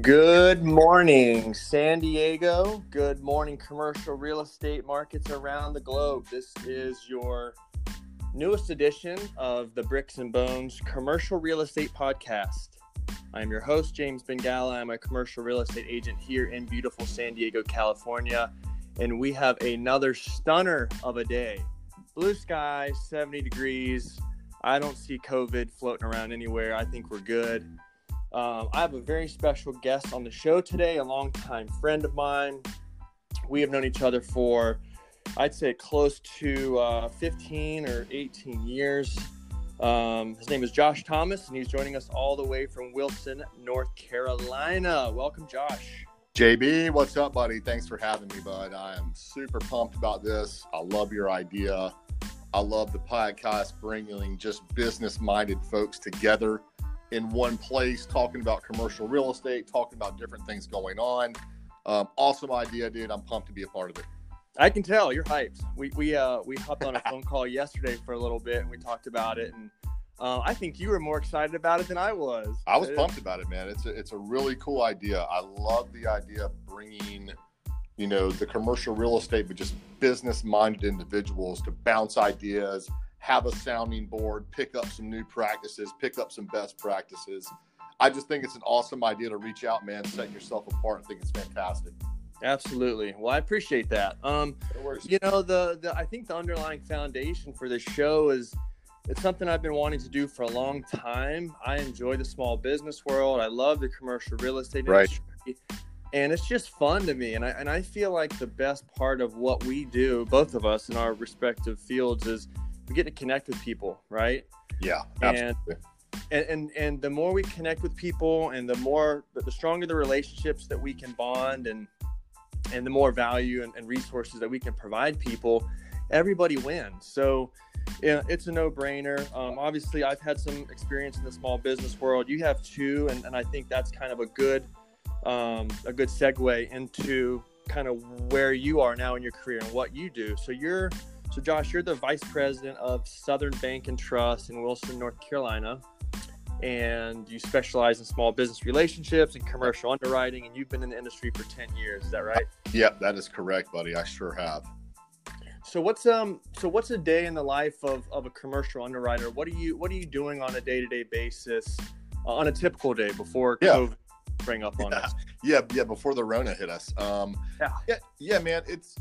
Good morning, San Diego. Good morning, commercial real estate markets around the globe. This is your newest edition of the Bricks and Bones Commercial Real Estate Podcast. I'm your host, James Bengala. I'm a commercial real estate agent here in beautiful San Diego, California. And we have another stunner of a day. Blue sky, 70 degrees. I don't see COVID floating around anywhere. I think we're good. Um, I have a very special guest on the show today, a longtime friend of mine. We have known each other for, I'd say, close to uh, 15 or 18 years. Um, his name is Josh Thomas, and he's joining us all the way from Wilson, North Carolina. Welcome, Josh. JB, what's up, buddy? Thanks for having me, bud. I am super pumped about this. I love your idea. I love the podcast bringing just business minded folks together in one place, talking about commercial real estate, talking about different things going on. Um, awesome idea, dude. I'm pumped to be a part of it. I can tell you're hyped. We we uh we hopped on a phone call yesterday for a little bit and we talked about it and uh, I think you were more excited about it than I was. I was pumped about it, man. It's a, it's a really cool idea. I love the idea of bringing, you know, the commercial real estate, but just business minded individuals to bounce ideas, have a sounding board, pick up some new practices, pick up some best practices. I just think it's an awesome idea to reach out, man, set yourself apart. I think it's fantastic. Absolutely. Well, I appreciate that. Um, you know, the, the I think the underlying foundation for this show is it's something I've been wanting to do for a long time. I enjoy the small business world. I love the commercial real estate industry. Right. And it's just fun to me. And I and I feel like the best part of what we do, both of us in our respective fields, is we get to connect with people, right? Yeah, absolutely. And, and, and the more we connect with people and the more the stronger the relationships that we can bond and and the more value and, and resources that we can provide people everybody wins so yeah, it's a no-brainer. Um, obviously, I've had some experience in the small business world. You have too, and, and I think that's kind of a good um, a good segue into kind of where you are now in your career and what you do. So you're so Josh, you're the vice president of Southern Bank and Trust in Wilson, North Carolina, and you specialize in small business relationships and commercial underwriting. And you've been in the industry for ten years. Is that right? Yep, that is correct, buddy. I sure have. So what's um so what's a day in the life of, of a commercial underwriter? What are you what are you doing on a day to day basis uh, on a typical day before yeah. COVID bring up on yeah. us? Yeah, yeah, before the Rona hit us. Um, yeah, yeah, yeah, man. It's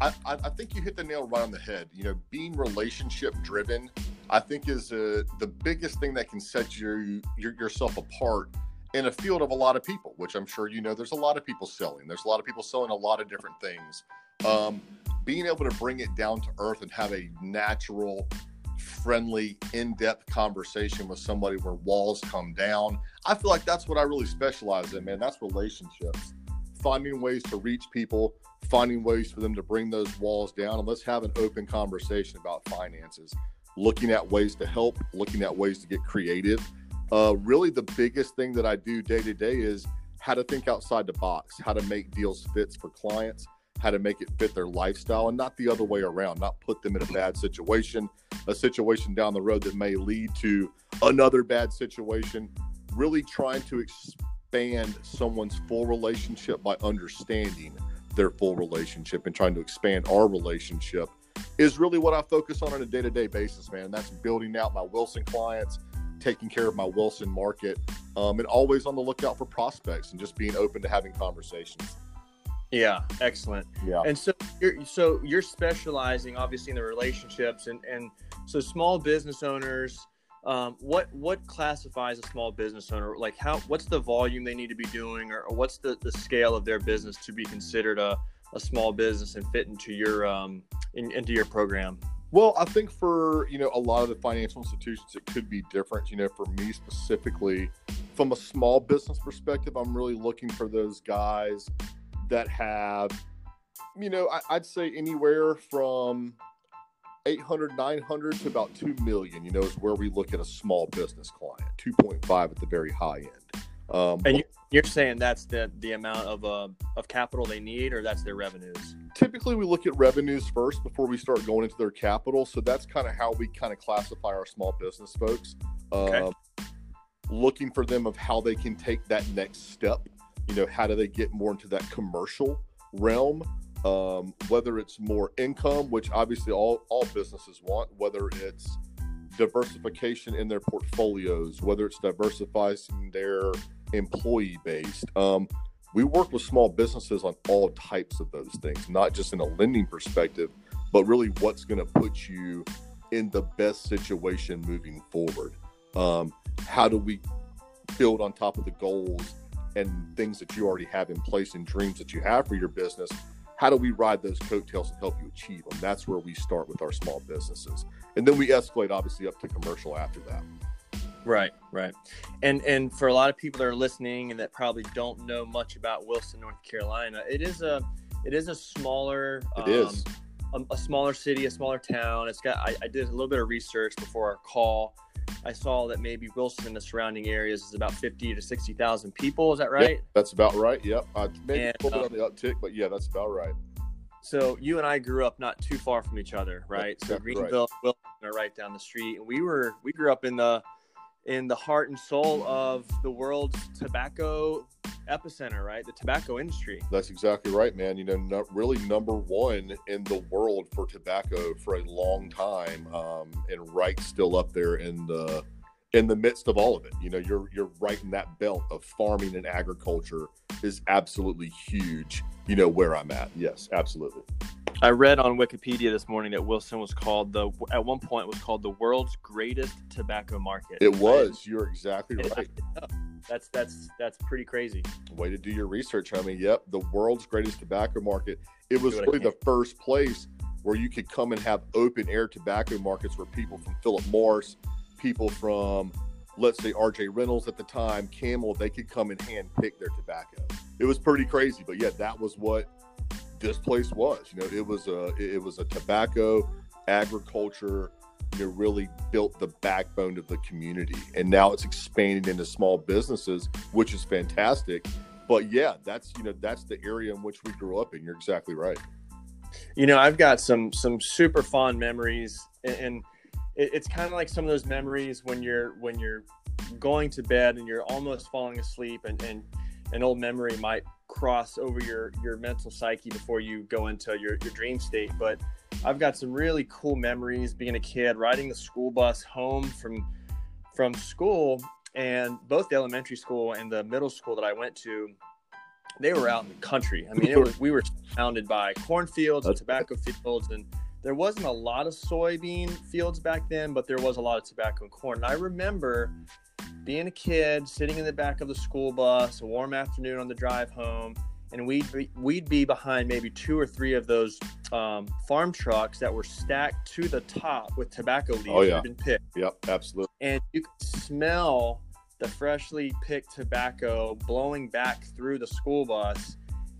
I, I think you hit the nail right on the head. You know, being relationship driven, I think is uh, the biggest thing that can set your, your yourself apart in a field of a lot of people, which I'm sure you know. There's a lot of people selling. There's a lot of people selling a lot of different things. Um, being able to bring it down to earth and have a natural, friendly, in depth conversation with somebody where walls come down, I feel like that's what I really specialize in, man. That's relationships, finding ways to reach people, finding ways for them to bring those walls down, and let's have an open conversation about finances, looking at ways to help, looking at ways to get creative. Uh, really, the biggest thing that I do day to day is how to think outside the box, how to make deals fits for clients how to make it fit their lifestyle and not the other way around, not put them in a bad situation, a situation down the road that may lead to another bad situation. Really trying to expand someone's full relationship by understanding their full relationship and trying to expand our relationship is really what I focus on on a day to day basis, man. And that's building out my Wilson clients, taking care of my Wilson market, um, and always on the lookout for prospects and just being open to having conversations. Yeah, excellent. Yeah. And so you're so you're specializing obviously in the relationships and and so small business owners um, what what classifies a small business owner? Like how what's the volume they need to be doing or, or what's the, the scale of their business to be considered a, a small business and fit into your um in, into your program? Well i think for you know a lot of the financial institutions it could be different. You know for me specifically from a small business perspective i'm really looking for those guys that have, you know, I, would say anywhere from 800, 900 to about 2 million, you know, is where we look at a small business client, 2.5 at the very high end. Um, and you're saying that's the the amount of uh, of capital they need, or that's their revenues? Typically, we look at revenues first before we start going into their capital. So that's kind of how we kind of classify our small business folks. Okay. Um, looking for them of how they can take that next step you know, how do they get more into that commercial realm? Um, whether it's more income, which obviously all all businesses want, whether it's diversification in their portfolios, whether it's diversifying their employee base. Um, we work with small businesses on all types of those things, not just in a lending perspective, but really what's going to put you in the best situation moving forward. Um, how do we build on top of the goals and things that you already have in place and dreams that you have for your business? How do we ride those coattails and help you achieve them? That's where we start with our small businesses, and then we escalate obviously up to commercial after that. Right, right. And and for a lot of people that are listening and that probably don't know much about Wilson, North Carolina, it is a it is a smaller it um, is. A, a, smaller city, a smaller town. It's got I, I did a little bit of research before our call. I saw that maybe Wilson and the surrounding areas is about 50 to 60,000 people. Is that right? Yep, that's about right. Yep. Uh, maybe and, a little bit um, on the uptick, but yeah, that's about right. So you and I grew up not too far from each other, right? That's so Greenville, right. Wilson are right down the street, and we were we grew up in the in the heart and soul of the world's tobacco epicenter, right? The tobacco industry. That's exactly right, man. You know, not really number one in the world for tobacco for a long time, um, and right still up there in the in the midst of all of it. You know, you're you're right in that belt of farming and agriculture is absolutely huge. You know where I'm at. Yes, absolutely. I read on Wikipedia this morning that Wilson was called the at one point was called the world's greatest tobacco market. It was. You're exactly right. That's that's that's pretty crazy. Way to do your research, I mean, yep, the world's greatest tobacco market. It was really the first place where you could come and have open air tobacco markets where people from Philip Morris, people from let's say RJ Reynolds at the time, Camel, they could come and hand pick their tobacco. It was pretty crazy, but yeah, that was what this place was. You know, it was a it was a tobacco agriculture. You really built the backbone of the community, and now it's expanding into small businesses, which is fantastic. But yeah, that's you know that's the area in which we grew up in. You're exactly right. You know, I've got some some super fond memories, and it's kind of like some of those memories when you're when you're going to bed and you're almost falling asleep, and and an old memory might cross over your your mental psyche before you go into your, your dream state but i've got some really cool memories being a kid riding the school bus home from from school and both the elementary school and the middle school that i went to they were out in the country. I mean was, we were surrounded by cornfields and tobacco fields and there wasn't a lot of soybean fields back then but there was a lot of tobacco and corn. And i remember being a kid, sitting in the back of the school bus, a warm afternoon on the drive home, and we'd be, we'd be behind maybe two or three of those um, farm trucks that were stacked to the top with tobacco leaves oh, yeah. that had been picked. Yep, absolutely. And you could smell the freshly picked tobacco blowing back through the school bus.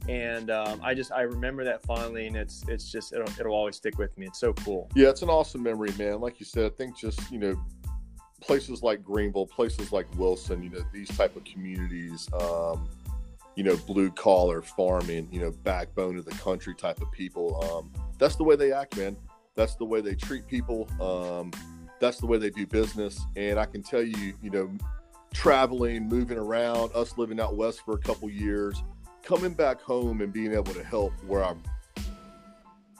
And um, I just I remember that fondly, and it's it's just it'll, it'll always stick with me. It's so cool. Yeah, it's an awesome memory, man. Like you said, I think just you know places like Greenville, places like Wilson, you know, these type of communities, um, you know, blue collar farming, you know, backbone of the country type of people. Um, that's the way they act, man. That's the way they treat people. Um, that's the way they do business. And I can tell you, you know, traveling, moving around, us living out west for a couple years, coming back home and being able to help where I'm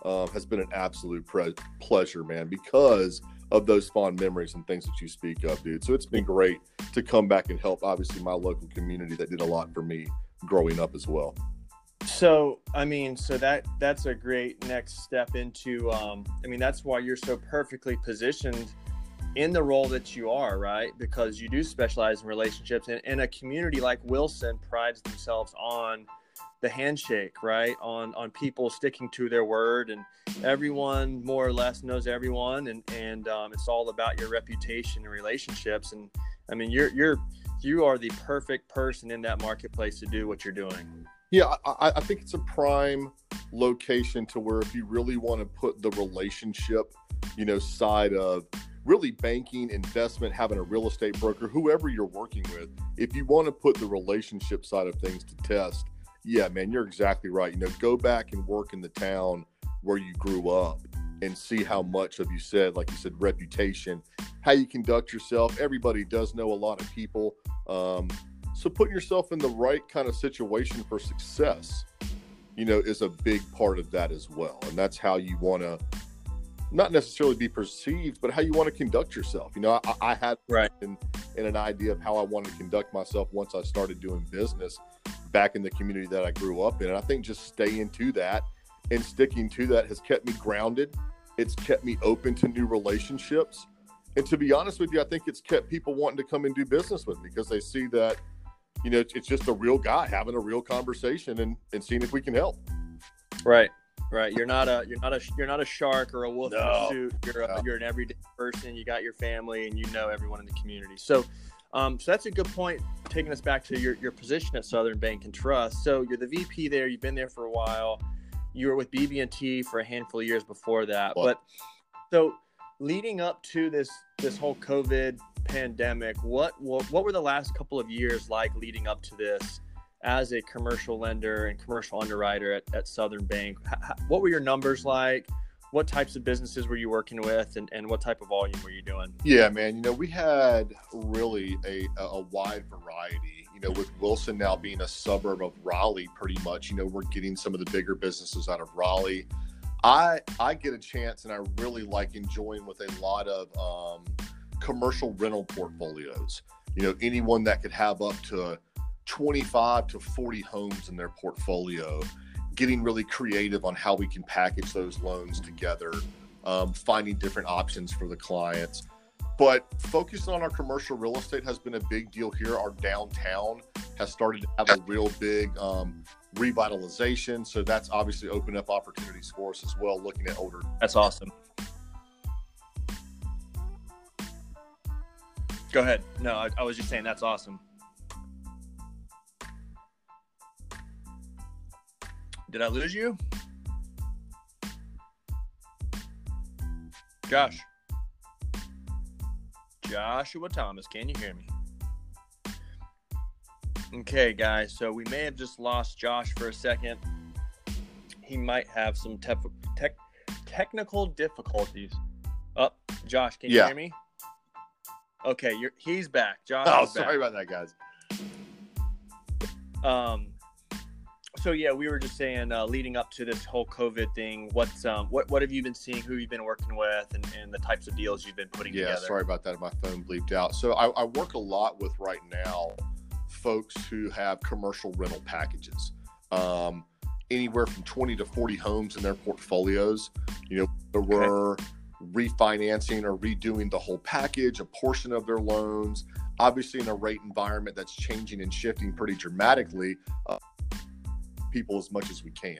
um, has been an absolute pre- pleasure, man, because of those fond memories and things that you speak of, dude. So it's been great to come back and help, obviously, my local community that did a lot for me growing up as well. So, I mean, so that that's a great next step into. Um, I mean, that's why you're so perfectly positioned in the role that you are, right? Because you do specialize in relationships, and, and a community like Wilson prides themselves on the handshake, right? On on people sticking to their word, and everyone more or less knows everyone, and and um, it's all about your reputation and relationships. And I mean, you're you're you are the perfect person in that marketplace to do what you're doing. Yeah, I, I think it's a prime location to where if you really want to put the relationship, you know, side of really banking, investment, having a real estate broker, whoever you're working with, if you want to put the relationship side of things to test, yeah, man, you're exactly right. You know, go back and work in the town where you grew up and see how much of you said, like you said, reputation, how you conduct yourself. Everybody does know a lot of people. Um, So putting yourself in the right kind of situation for success, you know, is a big part of that as well. And that's how you want to not necessarily be perceived, but how you want to conduct yourself. You know, I, I had right in, in an idea of how I wanted to conduct myself once I started doing business back in the community that I grew up in. And I think just staying to that and sticking to that has kept me grounded. It's kept me open to new relationships. And to be honest with you, I think it's kept people wanting to come and do business with me because they see that, you know, it's just a real guy having a real conversation and, and seeing if we can help. Right. Right. You're not a you're not a you're not a shark or a wolf no. in a suit. You're a, you're an everyday person. You got your family and you know everyone in the community. So um, so that's a good point, taking us back to your, your position at Southern Bank and Trust. So you're the VP there. You've been there for a while. You were with BB&T for a handful of years before that. Well, but so leading up to this this whole COVID pandemic, what, what what were the last couple of years like leading up to this? as a commercial lender and commercial underwriter at, at Southern Bank. what were your numbers like? What types of businesses were you working with and, and what type of volume were you doing? Yeah, man. You know, we had really a, a wide variety. You know, with Wilson now being a suburb of Raleigh, pretty much, you know, we're getting some of the bigger businesses out of Raleigh. I I get a chance and I really like enjoying with a lot of um, commercial rental portfolios. You know, anyone that could have up to 25 to 40 homes in their portfolio, getting really creative on how we can package those loans together, um, finding different options for the clients. But focusing on our commercial real estate has been a big deal here. Our downtown has started to have a real big um, revitalization. So that's obviously opened up opportunities for us as well, looking at older. That's awesome. Go ahead. No, I, I was just saying that's awesome. Did I lose you? Josh. Joshua Thomas, can you hear me? Okay, guys, so we may have just lost Josh for a second. He might have some te- tech technical difficulties. Up, oh, Josh, can you yeah. hear me? Okay, you're he's back. Josh. Oh, sorry back. about that, guys. Um, so yeah, we were just saying, uh, leading up to this whole COVID thing, what's um, what what have you been seeing? Who you've been working with, and, and the types of deals you've been putting yeah, together? sorry about that. My phone bleeped out. So I, I work a lot with right now folks who have commercial rental packages. Um, anywhere from 20 to 40 homes in their portfolios. You know, we're okay. refinancing or redoing the whole package, a portion of their loans. Obviously, in a rate environment that's changing and shifting pretty dramatically, uh, people as much as we can.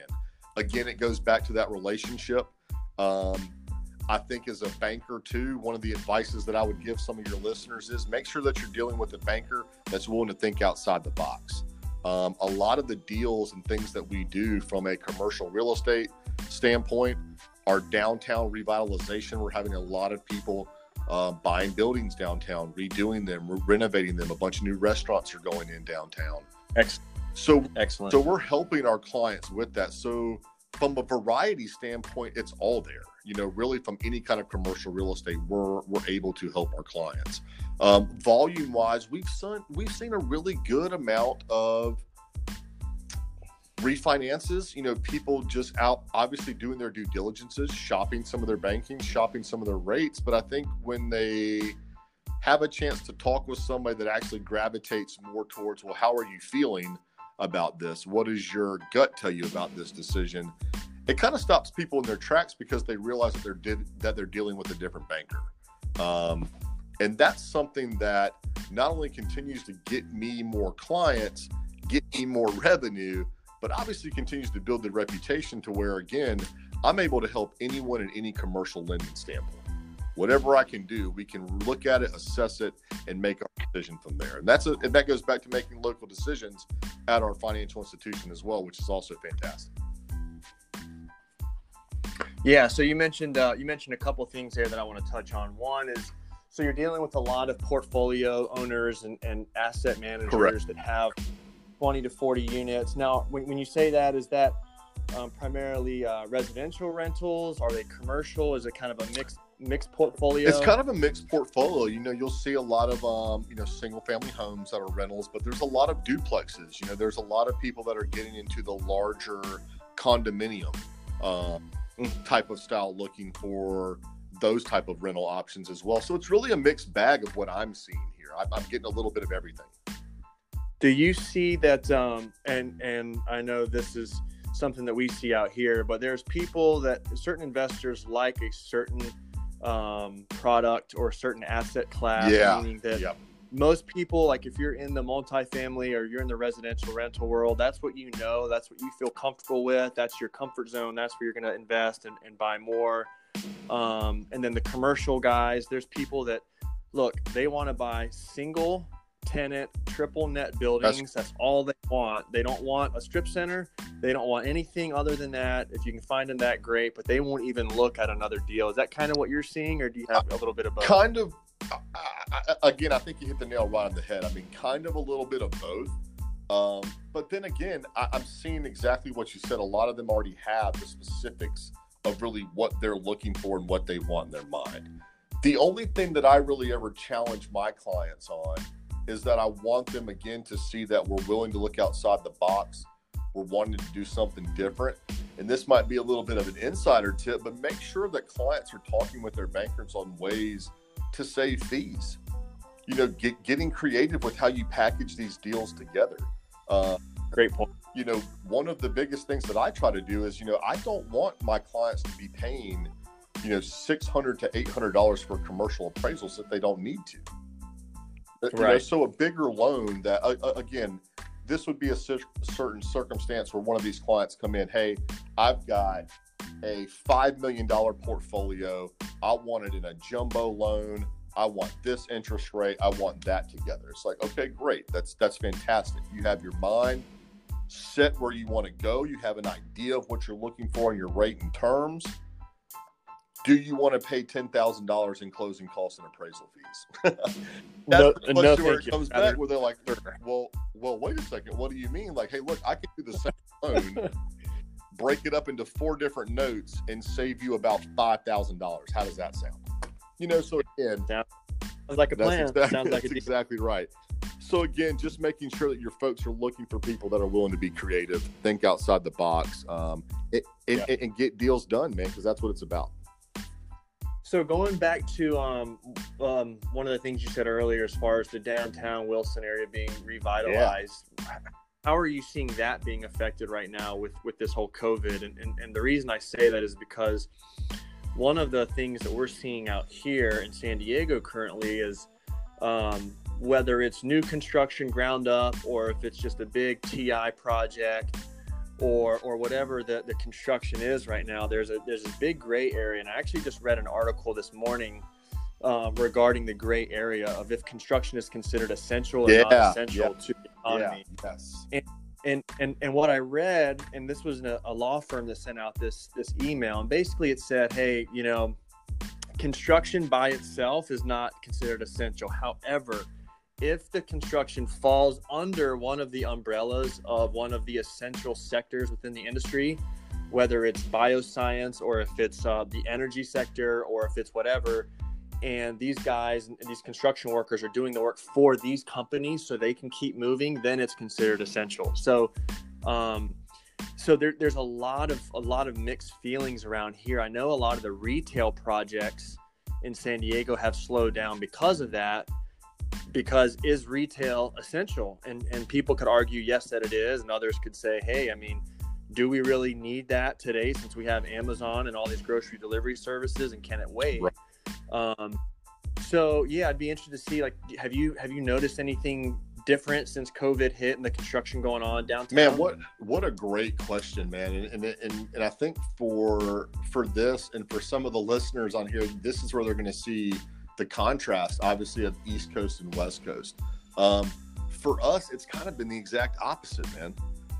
Again, it goes back to that relationship. Um, I think as a banker too, one of the advices that I would give some of your listeners is make sure that you're dealing with a banker that's willing to think outside the box. Um, a lot of the deals and things that we do from a commercial real estate standpoint our downtown revitalization. We're having a lot of people uh, buying buildings downtown, redoing them, renovating them. A bunch of new restaurants are going in downtown. Excellent. So excellent. So we're helping our clients with that. So from a variety standpoint, it's all there. You know, really from any kind of commercial real estate, we're we're able to help our clients. Um, volume wise, we've seen we've seen a really good amount of refinances. You know, people just out obviously doing their due diligences, shopping some of their banking, shopping some of their rates. But I think when they have a chance to talk with somebody that actually gravitates more towards, well, how are you feeling? About this? What does your gut tell you about this decision? It kind of stops people in their tracks because they realize that they're did, that they're dealing with a different banker, um, and that's something that not only continues to get me more clients, get me more revenue, but obviously continues to build the reputation to where again I'm able to help anyone in any commercial lending standpoint whatever I can do, we can look at it, assess it, and make our decision from there. And that's a, and that goes back to making local decisions at our financial institution as well, which is also fantastic. Yeah. So you mentioned uh, you mentioned a couple things there that I want to touch on. One is so you're dealing with a lot of portfolio owners and, and asset managers Correct. that have 20 to 40 units. Now, when, when you say that, is that um, primarily uh, residential rentals? Are they commercial? Is it kind of a mixed mixed portfolio? It's kind of a mixed portfolio. You know, you'll see a lot of um, you know single family homes that are rentals, but there's a lot of duplexes. You know, there's a lot of people that are getting into the larger condominium um, type of style, looking for those type of rental options as well. So it's really a mixed bag of what I'm seeing here. I'm, I'm getting a little bit of everything. Do you see that? Um, and and I know this is something that we see out here, but there's people that certain investors like a certain um, product or a certain asset class, yeah. meaning that yep. most people, like if you're in the multifamily or you're in the residential rental world, that's what you know, that's what you feel comfortable with, that's your comfort zone, that's where you're going to invest and, and buy more. Um, and then the commercial guys, there's people that look, they want to buy single tenant, triple net buildings. That's, That's, all they want. They don't want a strip center. They don't want anything other than that. If you can find them that, great. But they won't even look at another deal. Is that kind of what you're seeing, or do you have a little bit of both? Kind of. again, I think you hit the nail right on the head. I mean, kind of a little bit of both. Um, but then again, I, I'm seeing exactly what you said. A lot of them already have the specifics of really what they're looking for and what they want in their mind. The only thing that I really ever challenge my clients on is that I want them again to see that we're willing to look outside the box. We're wanting to do something different. And this might be a little bit of an insider tip, but make sure that clients are talking with their bankers on ways to save fees. You know, get, getting creative with how you package these deals together. Uh, Great point. You know, one of the biggest things that I try to do is, you know, I don't want my clients to be paying, you know, six hundred to eight hundred dollars for commercial appraisals if they don't need to. Right. Know, so a bigger loan that uh, again, this would be a certain circumstance where one of these clients come in. Hey, I've got a five million dollar portfolio. I want it in a jumbo loan. I want this interest rate. I want that together. It's like, okay, great. That's that's fantastic. You have your mind set where you want to go. You have an idea of what you're looking for in your rate and terms do you want to pay ten thousand dollars in closing costs and appraisal fees? That's no, no, where it comes back where they're like, well, well, wait a second. What do you mean? Like, hey, look, I can do the same loan, break it up into four different notes, and save you about five thousand dollars. How does that sound? You know, so again, sounds like a plan. Exactly, Sounds like that's exactly right. So again, just making sure that your folks are looking for people that are willing to be creative, think outside the box, um, and, yeah. and, and get deals done, man, because that's what it's about. So going back to um, um, one of the things you said earlier, as far as the downtown Wilson area being revitalized, yeah. how are you seeing that being affected right now with with this whole COVID? And, and and the reason I say that is because one of the things that we're seeing out here in San Diego currently is um, whether it's new construction ground up or if it's just a big TI project or or whatever the, the construction is right now there's a there's a big gray area and i actually just read an article this morning uh, regarding the gray area of if construction is considered essential or yeah, not essential yeah. to the economy. Yeah, yes. And, and and and what i read and this was a, a law firm that sent out this this email and basically it said hey you know construction by itself is not considered essential. However if the construction falls under one of the umbrellas of one of the essential sectors within the industry, whether it's bioscience or if it's uh, the energy sector or if it's whatever, and these guys and these construction workers are doing the work for these companies so they can keep moving, then it's considered essential. So, um, so there, there's a lot of a lot of mixed feelings around here. I know a lot of the retail projects in San Diego have slowed down because of that because is retail essential? And and people could argue yes that it is and others could say hey i mean do we really need that today since we have amazon and all these grocery delivery services and can it wait? Right. um, so yeah i'd be interested to see like have you have you noticed anything different since covid hit and the construction going on downtown? Man what what a great question man. And, and and, and i think for for this and for some of the listeners on here this is where they're going to see the contrast, obviously, of East Coast and West Coast. Um, for us, it's kind of been the exact opposite, man.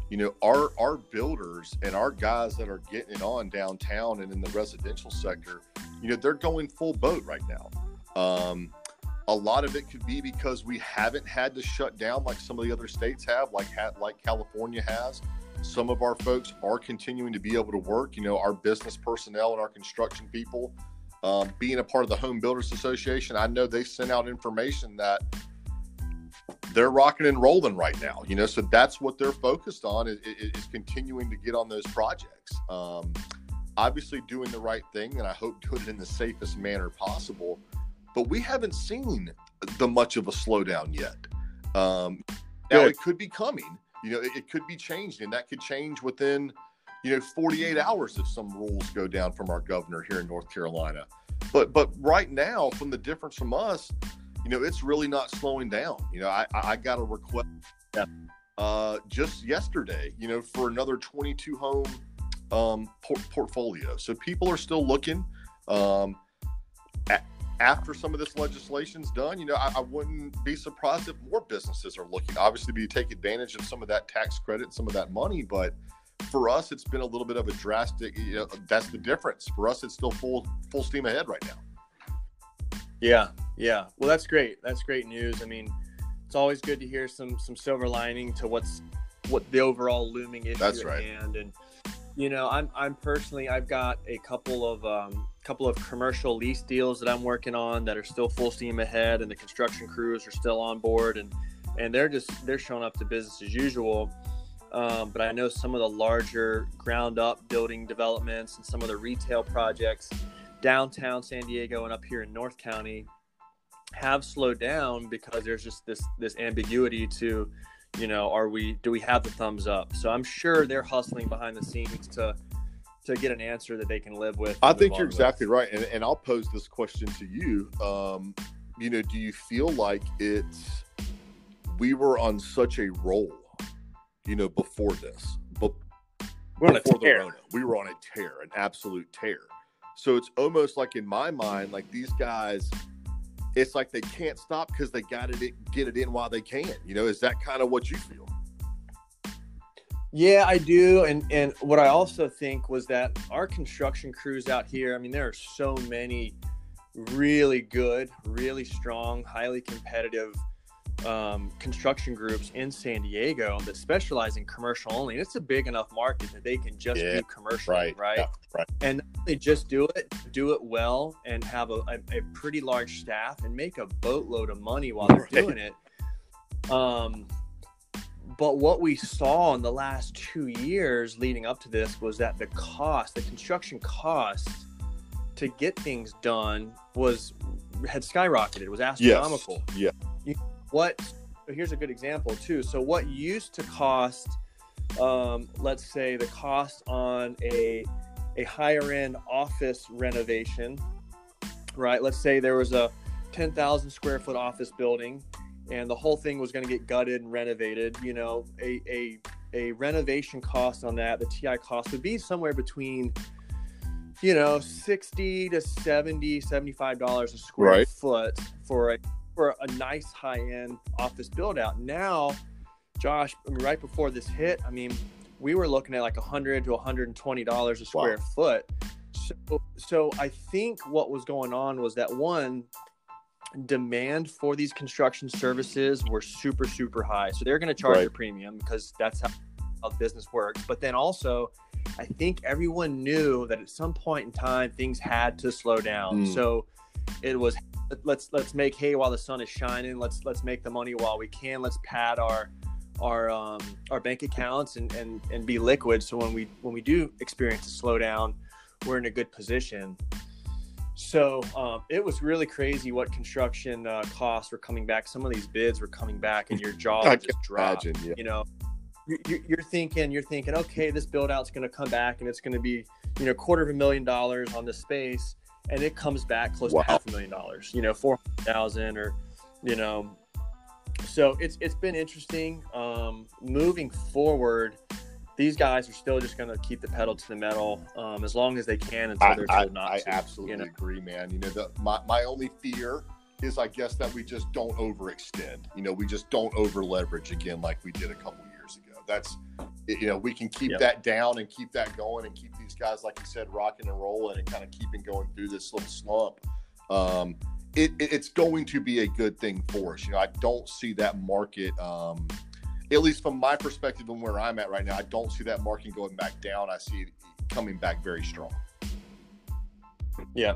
You know, our our builders and our guys that are getting it on downtown and in the residential sector, you know, they're going full boat right now. Um, a lot of it could be because we haven't had to shut down like some of the other states have, like like California has. Some of our folks are continuing to be able to work. You know, our business personnel and our construction people Um, being a part of the Home Builders Association, I know they sent out information that they're rocking and rolling right now. You know, so that's what they're focused on is, is continuing to get on those projects. Um, obviously, doing the right thing, and I hope doing it in the safest manner possible. But we haven't seen the much of a slowdown yet. Um, now it could be coming. You know, it, it could be changed, and that could change within you know 48 hours if some rules go down from our governor here in North Carolina. But but right now, from the difference from us, you know, it's really not slowing down. You know, I I got a request uh, just yesterday, you know, for another 22 home um, por- portfolio. So people are still looking. Um, after some of this legislation's done, you know, I, I, wouldn't be surprised if more businesses are looking, obviously, to take advantage of some of that tax credit, some of that money. But for us, it's been a little bit of a drastic. You know, that's the difference. For us, it's still full full steam ahead right now. Yeah, yeah. Well, that's great. That's great news. I mean, it's always good to hear some some silver lining to what's what the overall looming issue that's right. hand. And you know, I'm I'm personally I've got a couple of um, couple of commercial lease deals that I'm working on that are still full steam ahead, and the construction crews are still on board, and and they're just they're showing up to business as usual. Um, but I know some of the larger ground up building developments and some of the retail projects downtown San Diego and up here in North County have slowed down because there's just this this ambiguity to you know are we do we have the thumbs up so i'm sure they're hustling behind the scenes to to get an answer that they can live with. I think you're exactly right, and, and I'll pose this question to you. Um, you know, do you feel like it's we were on such a roll, you know, before this, but we're before the Rona, we were on a tear, an absolute tear. So it's almost like in my mind, like these guys, it's like they can't stop because they got to get it in while they can. You know, is that kind of what you feel? Yeah, I do. And and what I also think was that our construction crews out here, I mean, there are so many really good, really strong, highly competitive um, construction groups in San Diego that specialize in commercial only. And it's a big enough market that they can just yeah, do commercial, right? Right. Yeah, right. And they just do it, do it well, and have a, a, a, pretty large staff and make a boatload of money while they're doing it. Um, but what we saw in the last two years leading up to this was that the cost, the construction cost to get things done was had skyrocketed. Was astronomical. Yes. Yeah. What? Here's a good example too. So what used to cost, um, let's say, the cost on a a higher end office renovation, right? Let's say there was a 10,000 square foot office building and the whole thing was going to get gutted and renovated, you know, a, a, a renovation cost on that, the TI cost would be somewhere between, you know, 60 to 70, 75 dollars a square right. foot for a for a nice high end office build out. Now, Josh, I mean, right before this hit, I mean, we were looking at like 100 to 120 dollars a square wow. foot. So, so I think what was going on was that one, demand for these construction services were super super high so they're going to charge right. a premium because that's how, how business works but then also i think everyone knew that at some point in time things had to slow down mm. so it was let's let's make hay while the sun is shining let's let's make the money while we can let's pad our our um, our bank accounts and, and and be liquid so when we when we do experience a slowdown we're in a good position so um, it was really crazy what construction uh, costs were coming back. Some of these bids were coming back, and your jaw just dropped. Imagine, yeah. You know, you're thinking, you're thinking, okay, this build out's going to come back, and it's going to be, you know, quarter of a million dollars on the space, and it comes back close wow. to half a million dollars. You know, four thousand or, you know, so it's it's been interesting. Um, moving forward, these guys are still just going to keep the pedal to the metal um, as long as they can until they're told I, not I, to. I absolutely you know? agree, man. You know, the, my, my only fear is, I guess, that we just don't overextend. You know, we just don't over leverage again like we did a couple. That's, you know, we can keep yep. that down and keep that going and keep these guys, like you said, rocking and rolling and kind of keeping going through this little slump. Um, it, it, it's going to be a good thing for us. You know, I don't see that market. Um, at least from my perspective and where I'm at right now, I don't see that market going back down. I see it coming back very strong. Yeah.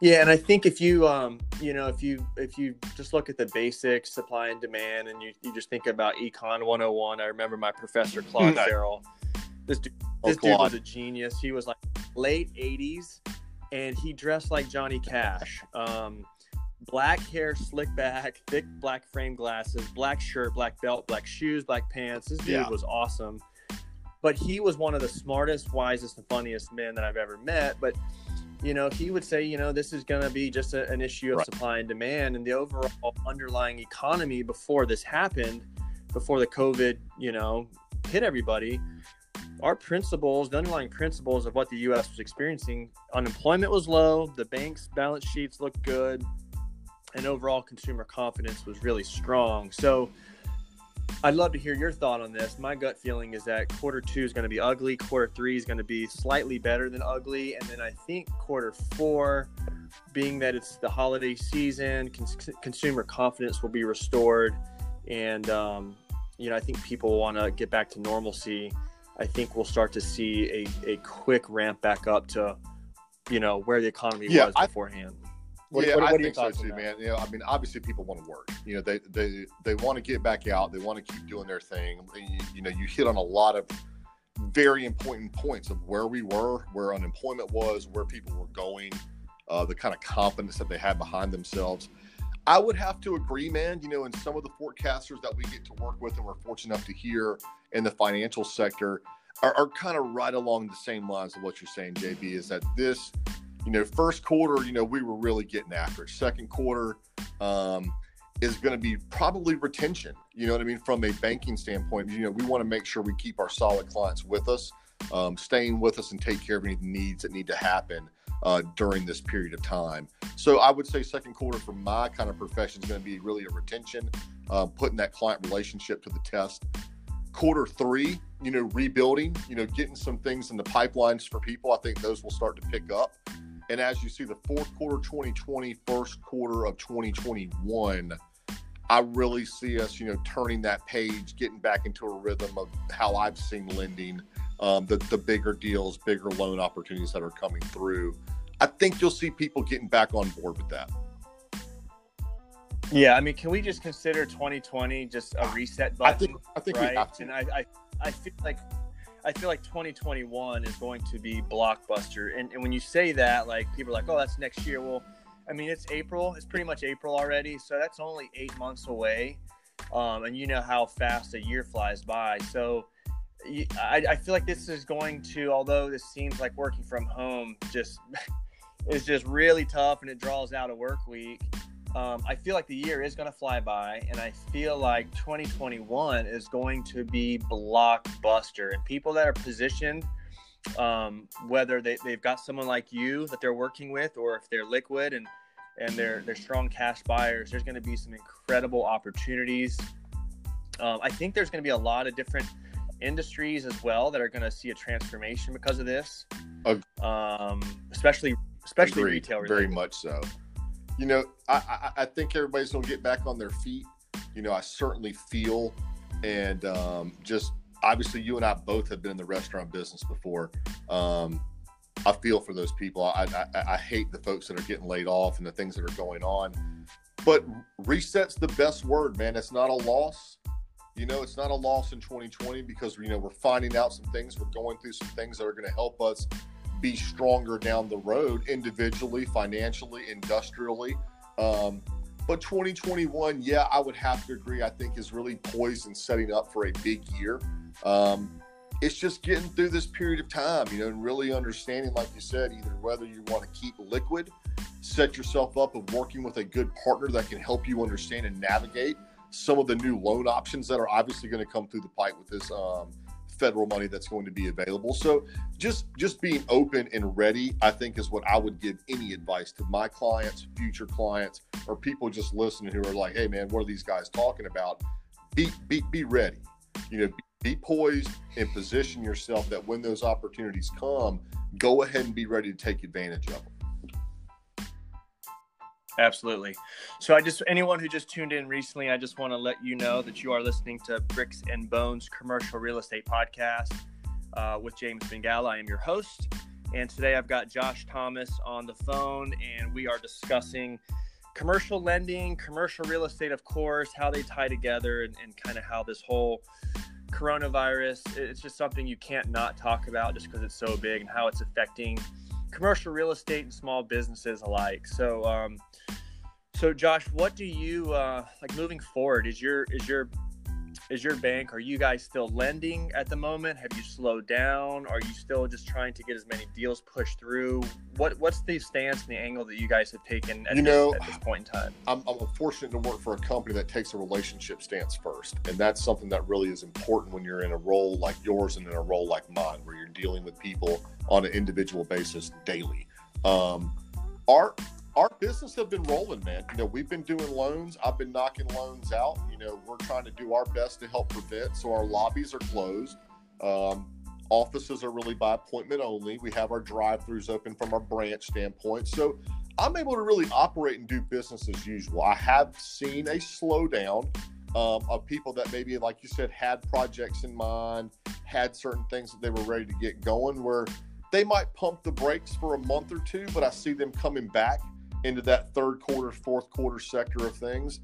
Yeah, and I think if you um you know if you if you just look at the basics, supply and demand, and you, you just think about Econ 101. I remember my professor Claude mm, Farrell. This dude, oh, this dude was a genius. He was like late 80s, and he dressed like Johnny Cash. Um, black hair, slick back, thick black frame glasses, black shirt, black belt, black shoes, black pants. This dude yeah. was awesome. But he was one of the smartest, wisest, and funniest men that I've ever met. But you know, he would say, you know, this is going to be just a, an issue of right. supply and demand, and the overall underlying economy before this happened, before the COVID, you know, hit everybody. Our principles, the underlying principles of what the U.S. was experiencing, unemployment was low, the bank's balance sheets looked good, and overall consumer confidence was really strong. So I'd love to hear your thought on this. My gut feeling is that quarter two is going to be ugly, quarter three is going to be slightly better than ugly, and then I think quarter four, being that it's the holiday season, cons- consumer confidence will be restored, and um, you know I think people want to get back to normalcy. I think we'll start to see a, a quick ramp back up to, you know, where the economy yeah, was beforehand. I, what, yeah, what, what I think so too, man. You know, I mean, obviously people want to work. You know, they they they want to get back out. They want to keep doing their thing. You, you, know, you hit on a lot of very important points of where we were, where unemployment was, where people were going, uh, the kind of confidence that they had behind themselves. I would have to agree, man. You know, in some of the forecasters that we get to work with, and we're fortunate enough to hear in the financial sector, are, are kind of right along the same lines of what you're saying, JB. Is that this you know, first quarter, you know, we were really getting after it. Second quarter um, is going to be probably retention. You know what I mean? From a banking standpoint, you know, we want to make sure we keep our solid clients with us, um, staying with us, and take care of any needs that need to happen uh, during this period of time. So I would say second quarter for my kind of profession is going to be really a retention, uh, putting that client relationship to the test. Quarter three, you know, rebuilding, you know, getting some things in the pipelines for people. I think those will start to pick up. And as you see, the fourth quarter 2020, first quarter of 2021, I really see us, you know, turning that page, getting back into a rhythm of how I've seen lending, um, the the bigger deals, bigger loan opportunities that are coming through. I think you'll see people getting back on board with that. Yeah, I mean, can we just consider 2020 just a reset button? I think I think right? we have to. And I, I I feel like I feel like 2021 is going to be blockbuster. And, and when you say that, like people are like, oh, that's next year. Well, I mean, it's April. It's pretty much April already. So that's only eight months away. Um, and you know how fast a year flies by. So I, I feel like this is going to, although this seems like working from home just is just really tough and it draws out a work week um, I feel like the year is going to fly by, and I feel like 2021 is going to be blockbuster. And people that are positioned, um, whether they, they've got someone like you that they're working with, or if they're liquid and and they're they're strong cash buyers, there's going to be some incredible opportunities. Um, I think there's going to be a lot of different industries as well that are going to see a transformation because of this. Um, especially especially Agreed. retail. Related. Very much so you know, I, I, I think everybody's going to get back on their feet. You know, I certainly feel, and um, just obviously, you and I both have been in the restaurant business before. Um, I feel for those people. I, I, I hate the folks that are getting laid off and the things that are going on. But reset's the best word, man. It's not a loss. You know, it's not a loss in 2020 because you know we're finding out some things. We're going through some things that are going to help us be stronger down the road individually, financially, industrially. Um, but 2021, yeah, I would have to agree. I think is really poised and setting up for a big year. Um, it's just getting through this period of time, you know, and really understanding, like you said, either whether you want to keep liquid, set yourself up of working with a good partner that can help you understand and navigate some of the new loan options that are obviously going to come through the pipe with this um, federal money that's going to be available. So just just being open and ready, I think, is what I would give any advice to my clients, future clients, or people just listening who are like, "Hey, man, what are these guys talking about?" Be be be ready. You know, be, be poised and position yourself that when those opportunities come, go ahead and be ready to take advantage of them. Absolutely. So I just anyone who just tuned in recently, I just want to let you know that you are listening to Bricks and Bones Commercial Real Estate Podcast uh, with James Bengala. I am your host, And today I've got Josh Thomas on the phone, and we are discussing commercial lending, commercial real estate, of course, how they tie together, and, and kind of how this whole coronavirus it's just something you can't not talk about just because it's so big and how it's affecting commercial real estate and small businesses alike. So, um, so Josh, what do you uh, like moving forward? Is your is your is your bank? Are you guys still lending at the moment? Have you slowed down? Are you still just trying to get as many deals pushed through? What What's the stance and the angle that you guys have taken at, you this, know, at this point in time? I'm, I'm fortunate to work for a company that takes a relationship stance first, and that's something that really is important when you're in a role like yours and in a role like mine, where you're dealing with people on an individual basis daily. Um, our our business have been rolling, man. You know, we've been doing loans. I've been knocking loans out. You know, we're trying to do our best to help prevent. So our lobbies are closed. Um, offices are really by appointment only. We have our drive-throughs open from our branch standpoint. So I'm able to really operate and do business as usual. I have seen a slowdown um, of people that maybe, like you said, had projects in mind, had certain things that they were ready to get going. Where they might pump the brakes for a month or two, but I see them coming back into that third quarter, fourth quarter sector of things.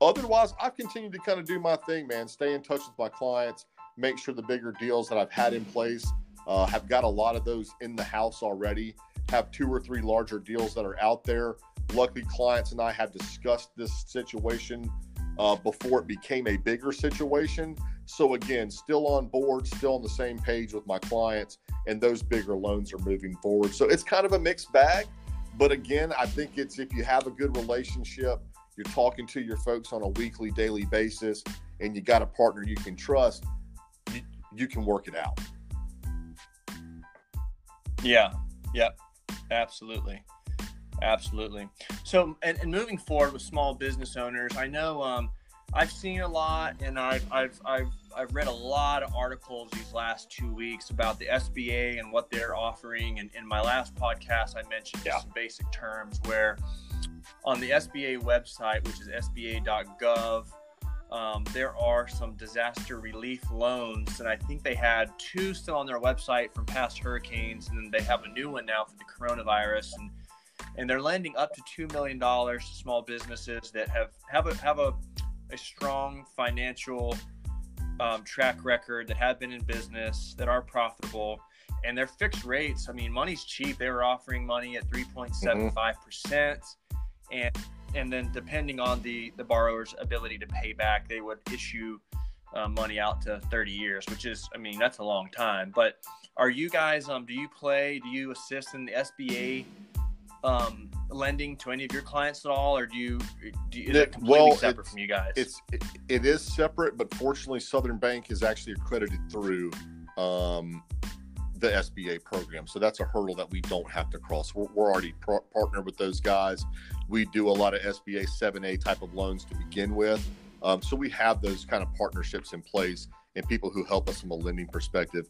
Otherwise, I've continued to kind of do my thing, man. Stay in touch with my clients, make sure the bigger deals that I've had in place uh, have got a lot of those in the house already. Have two or three larger deals that are out there. Luckily, clients and I have discussed this situation uh, before it became a bigger situation. So, again, still on board, still on the same page with my clients, and those bigger loans are moving forward. So, it's kind of a mixed bag. But again, I think it's if you have a good relationship, you're talking to your folks on a weekly, daily basis, and you got a partner you can trust, you, you can work it out. Yeah. Yep. Absolutely. Absolutely. So, and, and moving forward with small business owners, I know um, I've seen a lot, and I've I've I've I've read a lot of articles these last two weeks about the SBA and what they're offering. And in my last podcast, I mentioned yeah. some basic terms where on the SBA website, which is SBA.gov, um, there are some disaster relief loans, and I think they had two still on their website from past hurricanes, and then they have a new one now for the coronavirus, and and they're lending up to two million dollars to small businesses that have have a have a, a strong financial um, track record that have been in business that are profitable and their fixed rates i mean money's cheap. They were offering money at 3.75% and and then depending on the the borrower's ability to pay back they would issue uh, money out to 30 years which is i mean that's a long time. But are you guys um do you play do you assist in the sba um lending to any of your clients at all, or do you? Do you is it completely well, separate from you guys? It's it, it is separate, but fortunately, Southern Bank is actually accredited through um, the SBA program, so that's a hurdle that we don't have to cross. We're, we're already pro- partnered with those guys. We do a lot of SBA 7A type of loans to begin with, um, so we have those kind of partnerships in place and people who help us from a lending perspective.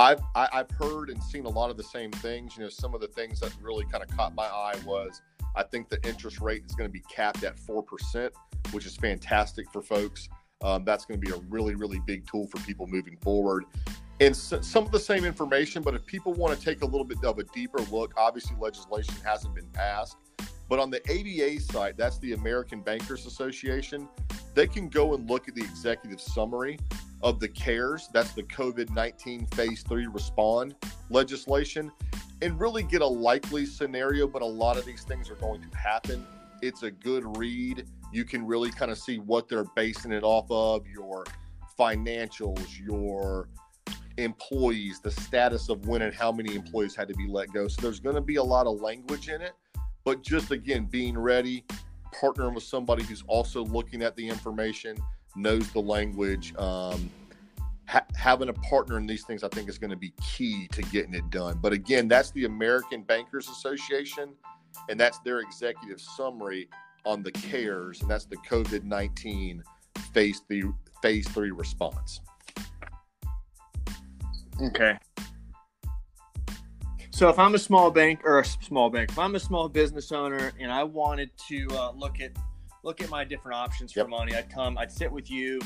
I've I, have i have heard and seen a lot of the same things. You know, some of the things that really kind of caught my eye was I think the interest rate is going to be capped at four percent, which is fantastic for folks. Um, that's going to be a really really big tool for people moving forward. And so, some of the same information, but if people want to take a little bit of a deeper look, obviously legislation hasn't been passed. But on the ABA site, that's the American Bankers Association, they can go and look at the executive summary of the CARES, that's the COVID 19 phase three respond legislation, and really get a likely scenario. But a lot of these things are going to happen. It's a good read. You can really kind of see what they're basing it off of your financials, your employees, the status of when and how many employees had to be let go. So there's going to be a lot of language in it. But just again, being ready, partnering with somebody who's also looking at the information knows the language. Um, ha- having a partner in these things, I think, is going to be key to getting it done. But again, that's the American Bankers Association, and that's their executive summary on the CARES, and that's the COVID nineteen phase three phase three response. Okay. So if I'm a small bank or a small bank, if I'm a small business owner and I wanted to uh, look at look at my different options for yep. money. I'd come, I'd sit with you.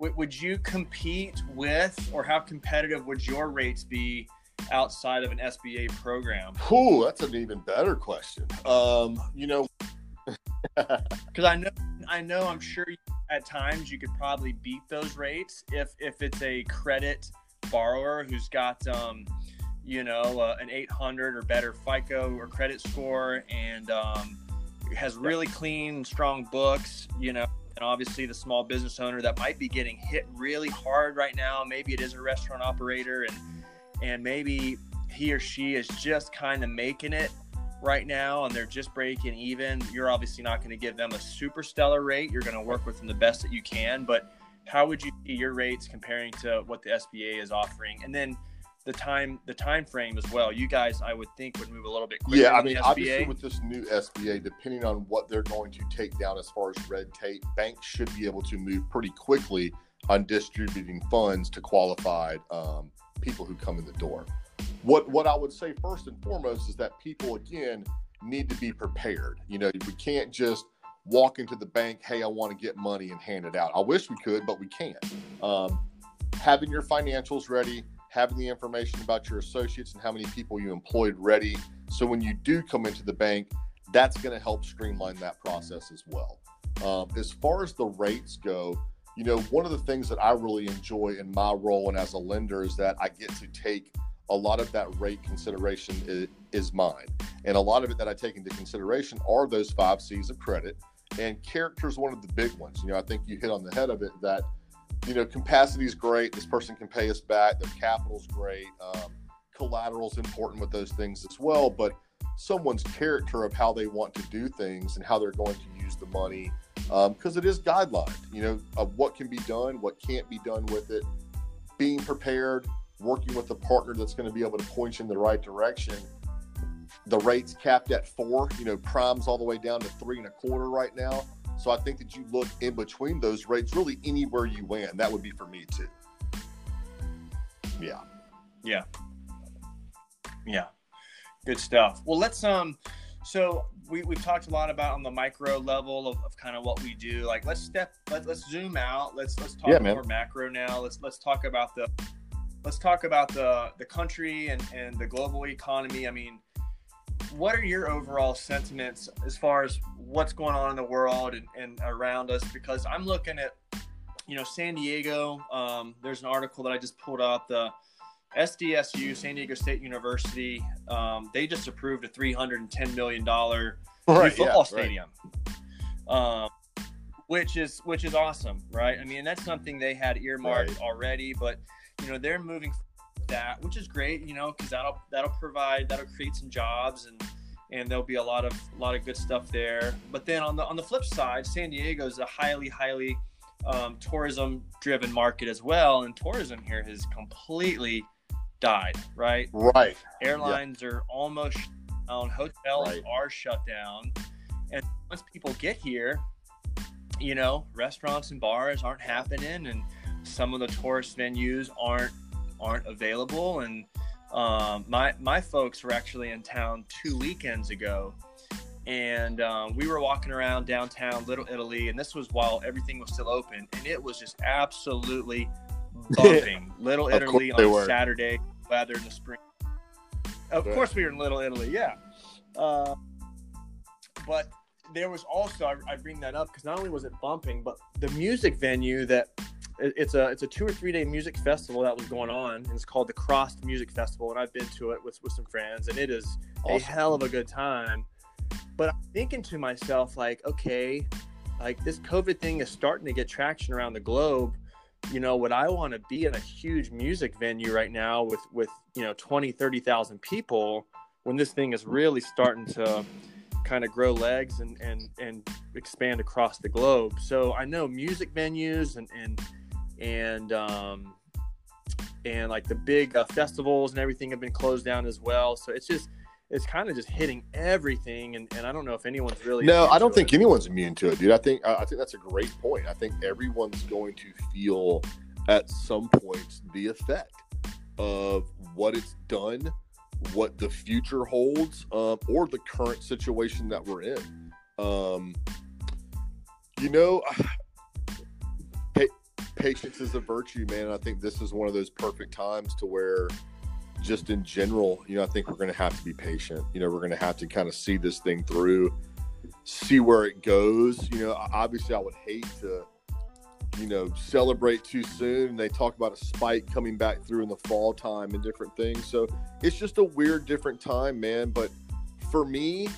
W- would you compete with, or how competitive would your rates be outside of an SBA program? Ooh, that's an even better question. Um, you know, because I know, I know, I'm sure at times you could probably beat those rates if if it's a credit borrower who's got um, you know uh, an 800 or better FICO or credit score and um, has really clean, strong books. You know, and obviously the small business owner that might be getting hit really hard right now. Maybe it is a restaurant operator and and maybe he or she is just kind of making it right now and they're just breaking even, you're obviously not going to give them a super stellar rate. You're going to work with them the best that you can. But how would you see your rates comparing to what the SBA is offering? And then the time the time frame as well. You guys, I would think, would move a little bit quicker. Yeah, I mean, obviously with this new SBA, depending on what they're going to take down as far as red tape, banks should be able to move pretty quickly on distributing funds to qualified um, people who come in the door what what I would say first and foremost is that people again need to be prepared. You know, we can't just walk into the bank, hey, I want to get money and hand it out. I wish we could, but we can't. Um, having your financials ready, having the information about your associates and how many people you employed ready. So when you do come into the bank, that's going to help streamline that process as well. Um, as far as the rates go, you know, one of the things that I really enjoy in my role and as a lender is that I get to take a lot of that rate consideration is, is, mine. And a lot of it that I take into consideration are those five C's of credit. And character is one of the big ones. You know, I think you hit on the head of it that, you know, capacity is great. This person can pay us back. Their capital is great. Um, collateral is important with those things as well. But someone's character of how they want to do things and how they're going to use the money, because um, it is guideline, you know, of what can be done, what can't be done with it, being prepared, working with a partner that's going to be able to point you in the right direction. The rates capped at four, you know, primes all the way down to three and a quarter right now. So I think that you look in between those rates, really anywhere you land. That would be for me too. Yeah. Yeah. Yeah. Good stuff. Well, let's um so we, we've talked a lot about on the micro level of, of kind of what we do. Like let's step let, let's zoom out. Let's let's talk yeah, more macro now. Let's let's talk about the let's talk about the the country and, and the global economy. I mean, what are your overall sentiments as far as what's going on in the world and, and around us? Because I'm looking at, you know, San Diego. Um, there's an article that I just pulled up. The SDSU, San Diego State University, um, they just approved a 310 million dollar right, football yeah, stadium. Right. Um, which is which is awesome, right? I mean, that's something they had earmarked right. already, but you know they're moving that, which is great. You know, because that'll that'll provide that'll create some jobs and and there'll be a lot of a lot of good stuff there. But then on the on the flip side, San Diego is a highly highly um, tourism driven market as well, and tourism here has completely died. Right. Right. Airlines yeah. are almost down. Hotels right. are shut down, and once people get here, you know, restaurants and bars aren't happening, and some of the tourist venues aren't aren't available. And um, my my folks were actually in town two weekends ago. And um, we were walking around downtown little italy and this was while everything was still open and it was just absolutely bumping. Little italy on saturday weather in the spring. Of course we were in little italy yeah. Uh, but there was also I, I bring that up because not only was it bumping but the music venue that it's a it's a two or three day music festival that was going on. And it's called the CRSSD Music Festival, and I've been to it with with some friends, and it is awesome. a hell of a good time. But I'm thinking to myself, like, okay, like this COVID thing is starting to get traction around the globe. You know, would I want to be in a huge music venue right now with with you know 20, 30,000 people when this thing is really starting to kind of grow legs and and and expand across the globe. So I know music venues and and and um, and like the big uh, festivals and everything have been closed down as well. So it's just it's kind of just hitting everything, and, and I don't know if anyone's really. No, I don't think it. anyone's immune to it, dude. I think I think that's a great point. I think everyone's going to feel at some point the effect of what it's done, what the future holds, um, or the current situation that we're in. Um, you know, patience is a virtue, man. I think this is one of those perfect times to where just in general, you know, I think we're going to have to be patient. You know, we're going to have to kind of see this thing through, see where it goes. You know, obviously, I would hate to, you know, celebrate too soon. They talk about a spike coming back through in the fall time and different things. So it's just a weird, different time, man. But for me,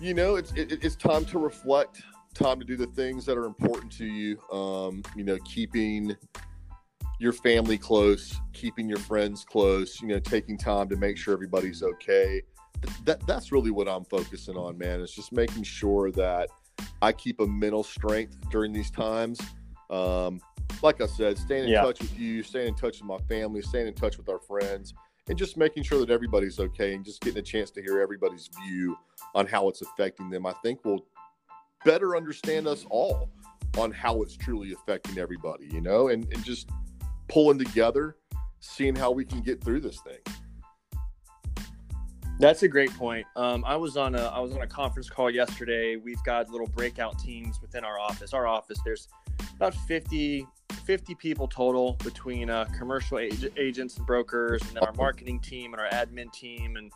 you know, it's it, it's time to reflect, time to do the things that are important to you. Um, you know, keeping your family close, keeping your friends close, you know, taking time to make sure everybody's okay. That that's really what I'm focusing on, man. It's just making sure that I keep a mental strength during these times. Um, like I said, staying in yeah. touch with you, staying in touch with my family, staying in touch with our friends, and just making sure that everybody's okay and just getting a chance to hear everybody's view on how it's affecting them. I think will better understand us all on how it's truly affecting everybody, you know, and, and just pulling together, seeing how we can get through this thing. That's a great point. Um, I was on a I was on a conference call yesterday. We've got little breakout teams within our office. Our office, there's about 50, 50 people total between uh, commercial ag- agents and brokers, and then our marketing team and our admin team, and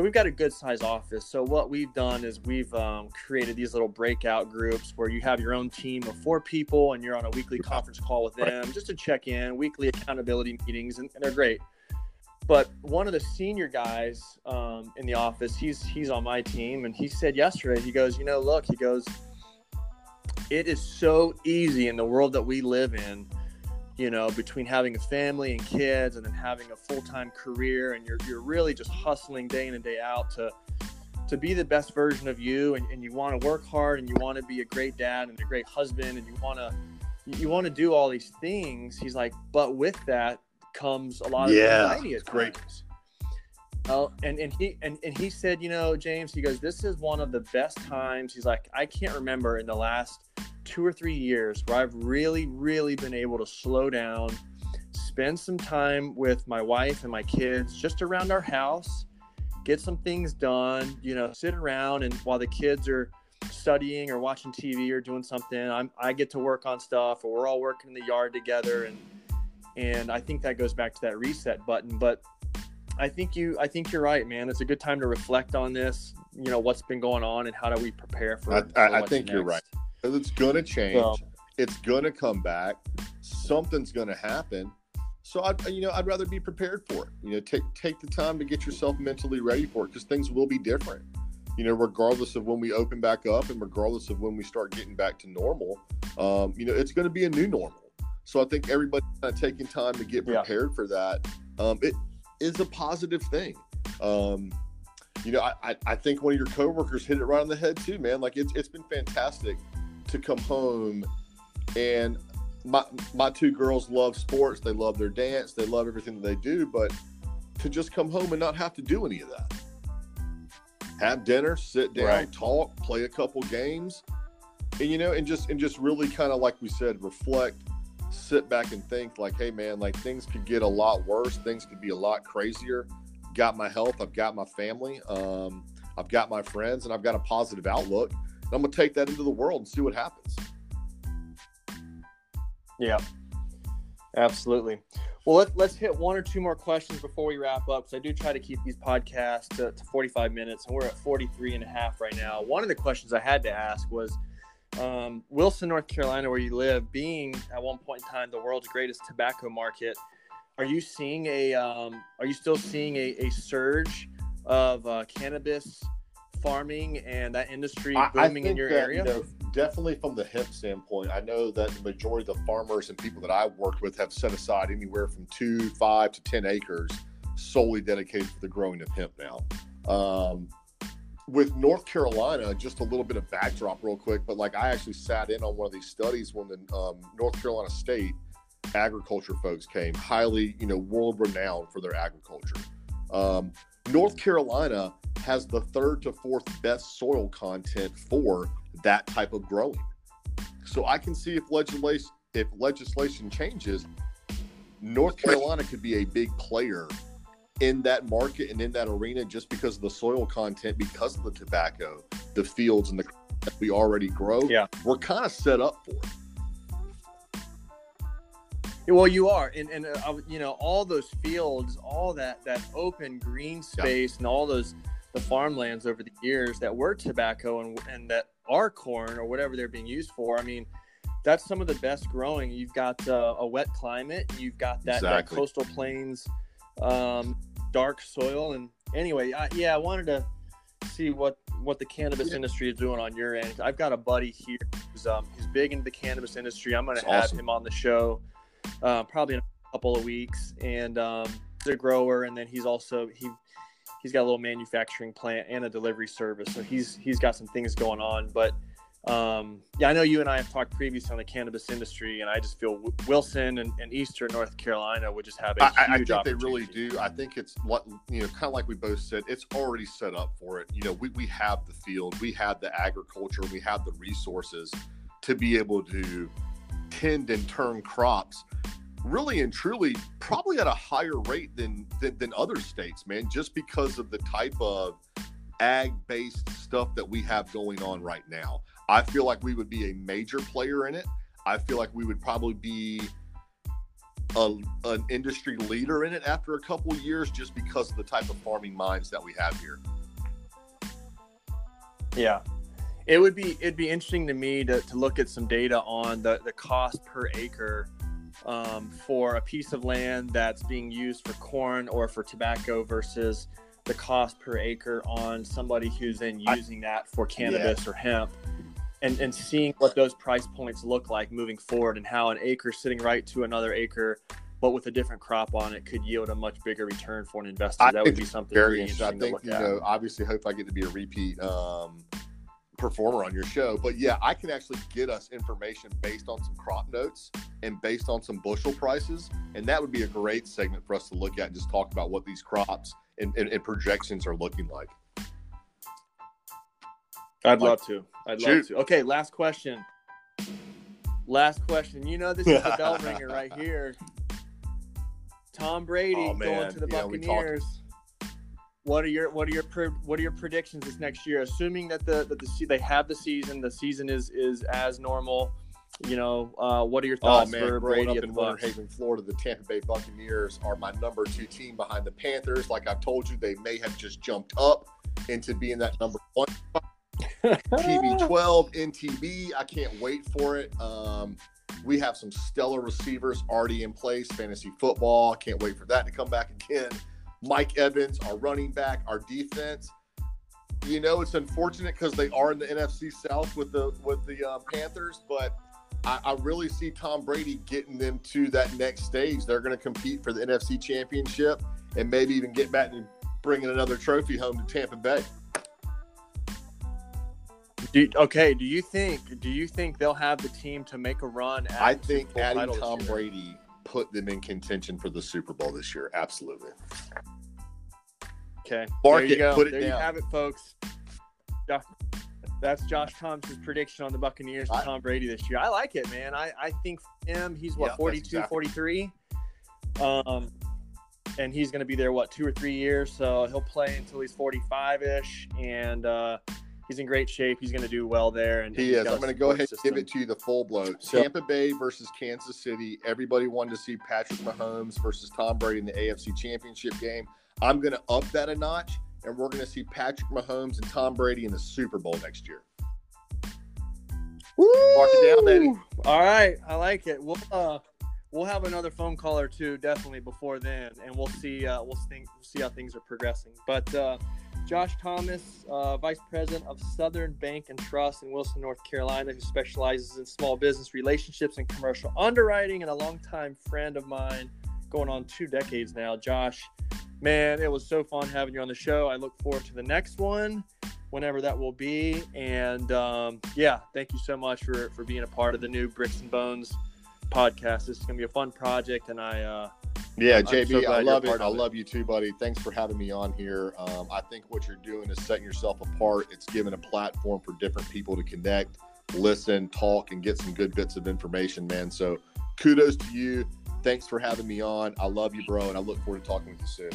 so we've got a good size office. So what we've done is we've um, created these little breakout groups where you have your own team of four people and you're on a weekly conference call with them just to check in, weekly accountability meetings, and, and they're great. But one of the senior guys um, in the office, he's he's on my team, and he said yesterday, he goes, you know, look, he goes, it is so easy in the world that we live in you know, between having a family and kids and then having a full time career, and you're you're really just hustling day in and day out to to be the best version of you, and, and you want to work hard, and you want to be a great dad and a great husband, and you want to you want to do all these things. He's like, but with that comes a lot of yeah, anxiety. At great. Oh, and, and he and, and he said, you know, James, he goes, this is one of the best times. He's like, I can't remember in the last two or three years where I've really, really been able to slow down, spend some time with my wife and my kids just around our house, get some things done, you know, sit around and while the kids are studying or watching TV or doing something, I'm, I get to work on stuff or we're all working in the yard together. And, and I think that goes back to that reset button. But I think you, I think you're right, man. It's a good time to reflect on this, you know, what's been going on and how do we prepare for, I, I, I think next. you're right it's going to change. So, it's going to come back. Something's going to happen. So I, you know, I'd rather be prepared for it. You know, take take the time to get yourself mentally ready for it because things will be different. You know, regardless of when we open back up and regardless of when we start getting back to normal, um, you know, it's going to be a new normal. So I think everybody kind of taking time to get prepared yeah. for that. Um, it is a positive thing. Um, you know, I, I think one of your coworkers hit it right on the head too, man. Like it's it's been fantastic to come home and my my two girls love sports they love their dance they love everything that they do but to just come home and not have to do any of that have dinner sit down right. talk play a couple games and you know and just and just really kind of like we said reflect sit back and think like hey man like things could get a lot worse things could be a lot crazier got my health i've got my family um, i've got my friends and i've got a positive outlook I'm going to take that into the world and see what happens. Yeah, absolutely. Well, let, let's hit one or two more questions before we wrap up. So I do try to keep these podcasts to, to 45 minutes, and we're at 43 and a half right now. One of the questions I had to ask was um, Wilson, North Carolina, where you live, being at one point in time the world's greatest tobacco market, are you seeing a, um, are you still seeing a, a surge of uh, cannabis farming and that industry booming in your that, area? You know, definitely from the hemp standpoint, I know that the majority of the farmers and people that I've worked with have set aside anywhere from two, five to 10 acres solely dedicated to the growing of hemp now. Um, with North Carolina, just a little bit of backdrop, real quick. But like, I actually sat in on one of these studies when the um, North Carolina State agriculture folks came, highly, you know, world renowned for their agriculture. Um, North Carolina has the third to fourth best soil content for that type of growing. So I can see if legislation if legislation changes, North Carolina could be a big player in that market and in that arena just because of the soil content, because of the tobacco, the fields and the that we already grow. Yeah. We're kind of set up for it. Well, you are, and and uh, you know all those fields, all that that open green space, and all those the farmlands over the years that were tobacco and and that are corn or whatever they're being used for. I mean, that's some of the best growing. You've got uh, a wet climate, you've got that, exactly. that coastal plains, um, dark soil, and anyway, I, yeah, I wanted to see what what the cannabis industry is doing on your end. I've got a buddy here who's um, he's big into the cannabis industry. I'm going to have awesome. him on the show uh, probably in a couple of weeks, and um, he's a grower, and then he's also he he's got a little manufacturing plant and a delivery service, so he's he's got some things going on, but um, yeah, I know you and I have talked previously on the cannabis industry, and I just feel Wilson and, and Eastern North Carolina would just have a I, huge I think they really do. I think it's what you know, kind of like we both said, it's already set up for it. You know, we, we have the field, we have the agriculture, we have the resources to be able to tend and turn crops really and truly probably at a higher rate than, than, than other states, man, just because of the type of ag based stuff that we have going on right now. I feel like we would be a major player in it. I feel like we would probably be a, an industry leader in it after a couple years just because of the type of farming minds that we have here. Yeah. It would be it'd be interesting to me to, to look at some data on the, the cost per acre um, for a piece of land that's being used for corn or for tobacco versus the cost per acre on somebody who's then using that for cannabis yeah. or hemp and, and seeing what those price points look like moving forward and how an acre sitting right to another acre but with a different crop on it could yield a much bigger return for an investor. I that would be something very interesting. I think you know, obviously, hope I get to be a repeat um, performer on your show. But yeah, I can actually get us information based on some crop notes and based on some bushel prices, and that would be a great segment for us to look at and just talk about what these crops and, and, and projections are looking like. I'd like, love to. I'd shoot. love to. Okay, last question. Last question. You know this is the bell ringer right here. Tom Brady oh, going to the yeah, Buccaneers. What are your what are your what are your predictions this next year? Assuming that the that the they have the season, the season is is as normal. You know, uh, what are your thoughts oh, man, for Brady up in Winter Haven, Florida? The Tampa Bay Buccaneers are my number two team behind the Panthers. Like I've told you, they may have just jumped up into being that number one. TB12 NTB. I can't wait for it. Um, we have some stellar receivers already in place. Fantasy football. Can't wait for that to come back again. Mike Evans, our running back, our defense. You know, it's unfortunate because they are in the NFC South with the with the uh, Panthers, but I, I, really see Tom Brady getting them to that next stage. They're going to compete for the NFC Championship and maybe even get back and bringing another trophy home to Tampa Bay. Do, okay, do you think do you think they'll have the team to make a run? I think adding Tom Brady put them in contention for the Super Bowl this year. Absolutely. Okay, Mark there you it, go. Put it there down. you have it, folks. That's Josh Thomas's prediction on the Buccaneers I, Tom Brady this year. I like it, man. I, I think him, he's what, yeah, 42, exactly. 43? Um, and he's going to be there, what, two or three years? So he'll play until he's 45 ish. And, uh, he's in great shape. He's going to do well there. And he is. I'm going to go ahead system. and give it to you the full blow. So, Tampa Bay versus Kansas City. Everybody wanted to see Patrick Mahomes versus Tom Brady in the AFC Championship game. I'm going to up that a notch, and we're going to see Patrick Mahomes and Tom Brady in the Super Bowl next year. Woo! Mark it down, baby. All right, I like it. We'll uh, we'll have another phone call or two definitely before then, and we'll see uh, we'll think see how things are progressing. But uh, Josh Thomas, uh, Vice President of Southern Bank and Trust in Wilson, North Carolina, who specializes in small business relationships and commercial underwriting, and a longtime friend of mine, going on two decades now. Josh, man, it was so fun having you on the show. I look forward to the next one, whenever that will be. And um, yeah, thank you so much for for being a part of the new Bricks and Bones podcast. This is gonna be a fun project, and I. Uh, yeah, JB, so I love it. I love you too, buddy. Thanks for having me on here. Um, I think what you're doing is setting yourself apart. It's giving a platform for different people to connect, listen, talk, and get some good bits of information, man. So kudos to you. Thanks for having me on. I love you, bro, and I look forward to talking with you soon.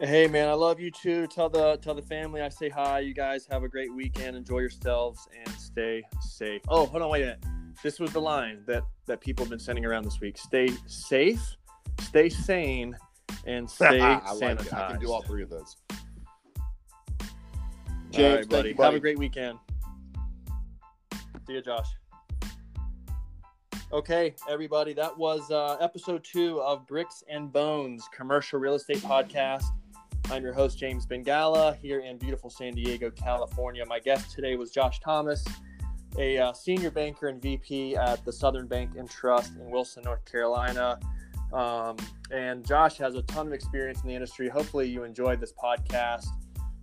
Hey man, I love you too. Tell the tell the family I say hi. You guys have a great weekend. Enjoy yourselves and stay safe. Oh, hold on, wait a minute. This was the line that that people have been sending around this week. Stay safe, stay sane, and stay I sanitized. Like I can do all three of those. James, all right, buddy. You, buddy. Have a great weekend. See you, Josh. Okay, everybody, that was uh, episode two of Bricks and Bones Commercial Real Estate Podcast. I'm your host, James Bengala, here in beautiful San Diego, California. My guest today was Josh Thomas, a uh, senior banker and VP at the Southern Bank and Trust in Wilson, North Carolina. Um, and Josh has a ton of experience in the industry. Hopefully, you enjoyed this podcast.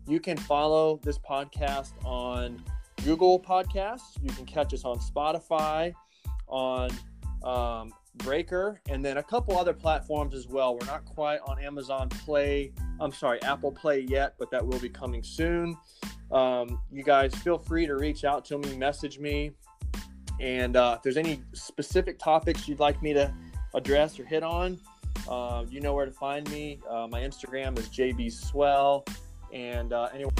You can follow this podcast on Google Podcasts. You can catch us on Spotify, on um, Breaker, and then a couple other platforms as well. We're not quite on Amazon Play. I'm sorry, Apple Play yet, but that will be coming soon. Um, you guys feel free to reach out to me, message me, and uh, if there's any specific topics you'd like me to address or hit on, uh, you know where to find me. Uh, my Instagram is jbswell, and uh, anywhere